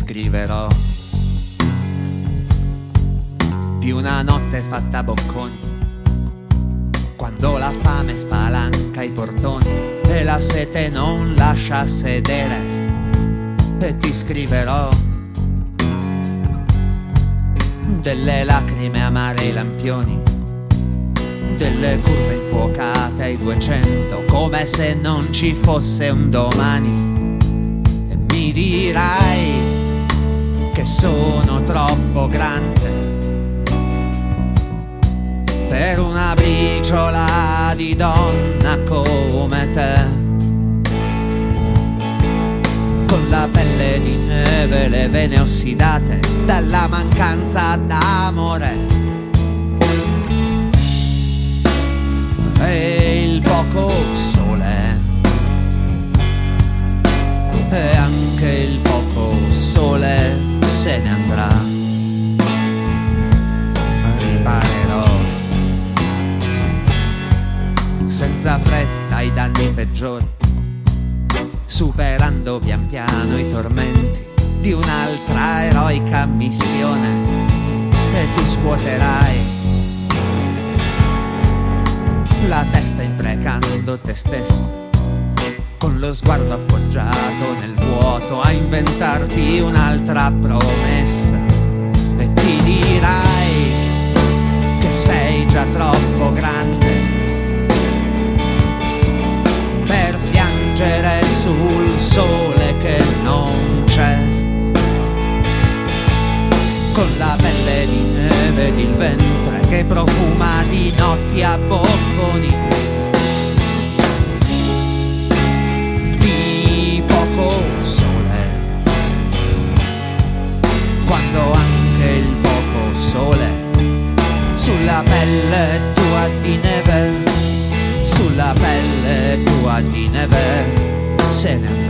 scriverò di una notte fatta bocconi, quando la fame spalanca i portoni e la sete non lascia sedere, e ti scriverò delle lacrime amare ai lampioni, delle curve infuocate ai 200, come se non ci fosse un domani. Sono troppo grande per una briciola di donna come te. Con la pelle di neve, le vene ossidate dalla mancanza d'amore. E il poco senza fretta i danni peggiori, superando pian piano i tormenti di un'altra eroica missione. E tu scuoterai la testa imprecando te stesso, con lo sguardo appoggiato nel vuoto a inventarti un'altra promessa. E ti dirai che sei già troppo sole che non c'è. Con la pelle di neve ed il ventre che profuma di notti a bocconi. Di poco sole. Quando anche il poco sole sulla pelle tua di neve sulla pelle tua di neve se ne andrà.